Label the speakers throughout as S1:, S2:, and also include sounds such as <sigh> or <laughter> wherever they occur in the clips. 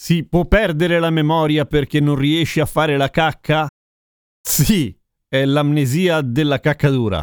S1: Si può perdere la memoria perché non riesci a fare la cacca? Sì, è l'amnesia della caccadura.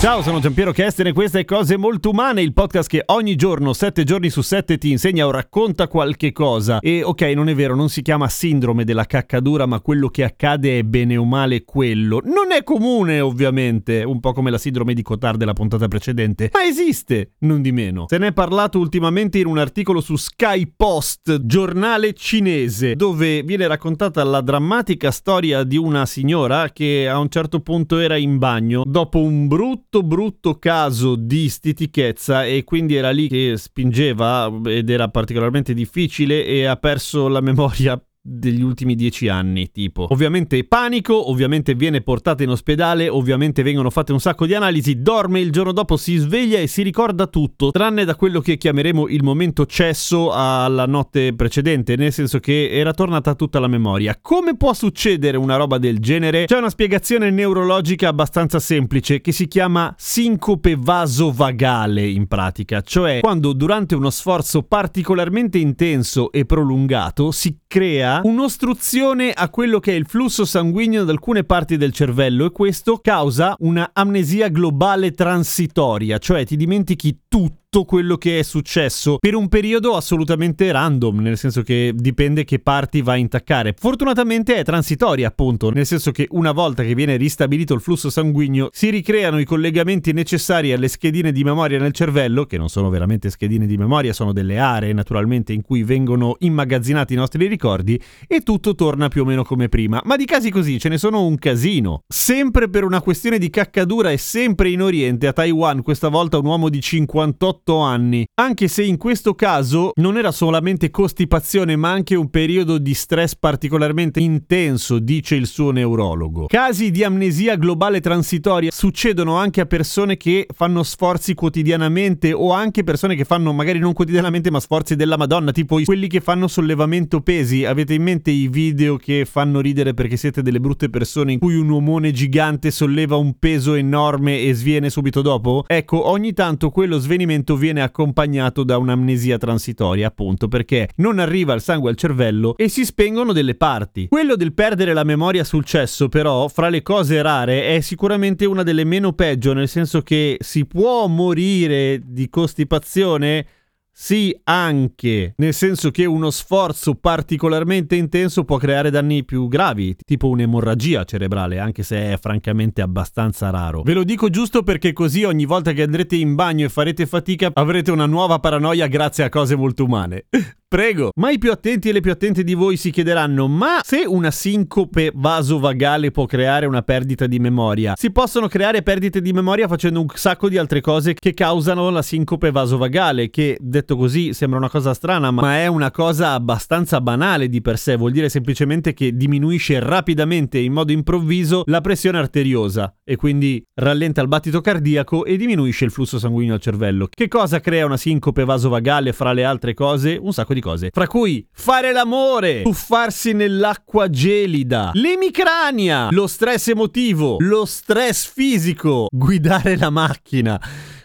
S1: Ciao, sono Giampiero Kesten e questa è Cose Molto Umane, il podcast che ogni giorno, 7 giorni su 7, ti insegna o racconta qualche cosa. E ok, non è vero, non si chiama sindrome della caccadura, ma quello che accade è bene o male quello. Non è comune, ovviamente, un po' come la sindrome di Cotard della puntata precedente, ma esiste, non di meno. Se ne è parlato ultimamente in un articolo su Sky Post, giornale cinese, dove viene raccontata la drammatica storia di una signora che a un certo punto era in bagno dopo un brutto brutto caso di stitichezza e quindi era lì che spingeva ed era particolarmente difficile e ha perso la memoria degli ultimi dieci anni, tipo. Ovviamente panico, ovviamente viene portata in ospedale, ovviamente vengono fatte un sacco di analisi, dorme il giorno dopo, si sveglia e si ricorda tutto, tranne da quello che chiameremo il momento cesso alla notte precedente, nel senso che era tornata tutta la memoria. Come può succedere una roba del genere? C'è una spiegazione neurologica abbastanza semplice che si chiama sincope vasovagale in pratica, cioè quando durante uno sforzo particolarmente intenso e prolungato si crea un'ostruzione a quello che è il flusso sanguigno da alcune parti del cervello e questo causa una amnesia globale transitoria, cioè ti dimentichi tutto quello che è successo per un periodo assolutamente random, nel senso che dipende che parti va a intaccare. Fortunatamente è transitoria, appunto, nel senso che una volta che viene ristabilito il flusso sanguigno si ricreano i collegamenti necessari alle schedine di memoria nel cervello, che non sono veramente schedine di memoria, sono delle aree naturalmente in cui vengono immagazzinati i nostri ricordi e tutto torna più o meno come prima. Ma di casi così ce ne sono un casino. Sempre per una questione di caccadura e sempre in Oriente, a Taiwan, questa volta un uomo di 58 anni. Anche se in questo caso non era solamente costipazione, ma anche un periodo di stress particolarmente intenso, dice il suo neurologo. Casi di amnesia globale transitoria succedono anche a persone che fanno sforzi quotidianamente o anche persone che fanno magari non quotidianamente ma sforzi della Madonna, tipo quelli che fanno sollevamento pesi. Avete in mente i video che fanno ridere perché siete delle brutte persone in cui un uomone gigante solleva un peso enorme e sviene subito dopo? Ecco, ogni tanto quello svenimento viene accompagnato da un'amnesia transitoria, appunto perché non arriva il sangue al cervello e si spengono delle parti. Quello del perdere la memoria sul cesso, però, fra le cose rare, è sicuramente una delle meno peggio, nel senso che si può morire di costipazione. Sì, anche, nel senso che uno sforzo particolarmente intenso può creare danni più gravi, tipo un'emorragia cerebrale, anche se è francamente abbastanza raro. Ve lo dico giusto perché così ogni volta che andrete in bagno e farete fatica avrete una nuova paranoia grazie a cose molto umane. <laughs> Prego. Ma i più attenti e le più attente di voi si chiederanno: ma se una sincope vasovagale può creare una perdita di memoria, si possono creare perdite di memoria facendo un sacco di altre cose che causano la sincope vasovagale, che detto così sembra una cosa strana, ma è una cosa abbastanza banale di per sé. Vuol dire semplicemente che diminuisce rapidamente in modo improvviso la pressione arteriosa e quindi rallenta il battito cardiaco e diminuisce il flusso sanguigno al cervello. Che cosa crea una sincope vasovagale fra le altre cose? Un sacco di cose. Fra cui fare l'amore, tuffarsi nell'acqua gelida, l'emicrania, lo stress emotivo, lo stress fisico, guidare la macchina.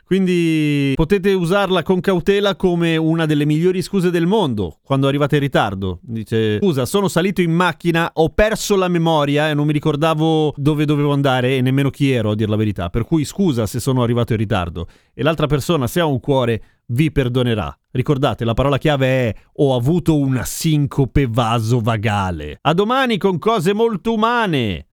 S1: Quindi potete usarla con cautela come una delle migliori scuse del mondo quando arrivate in ritardo. Dice: Scusa, sono salito in macchina, ho perso la memoria e non mi ricordavo dove dovevo andare e nemmeno chi ero, a dir la verità. Per cui scusa se sono arrivato in ritardo. E l'altra persona, se ha un cuore, vi perdonerà. Ricordate, la parola chiave è ho avuto una sincope vasovagale. A domani con cose molto umane.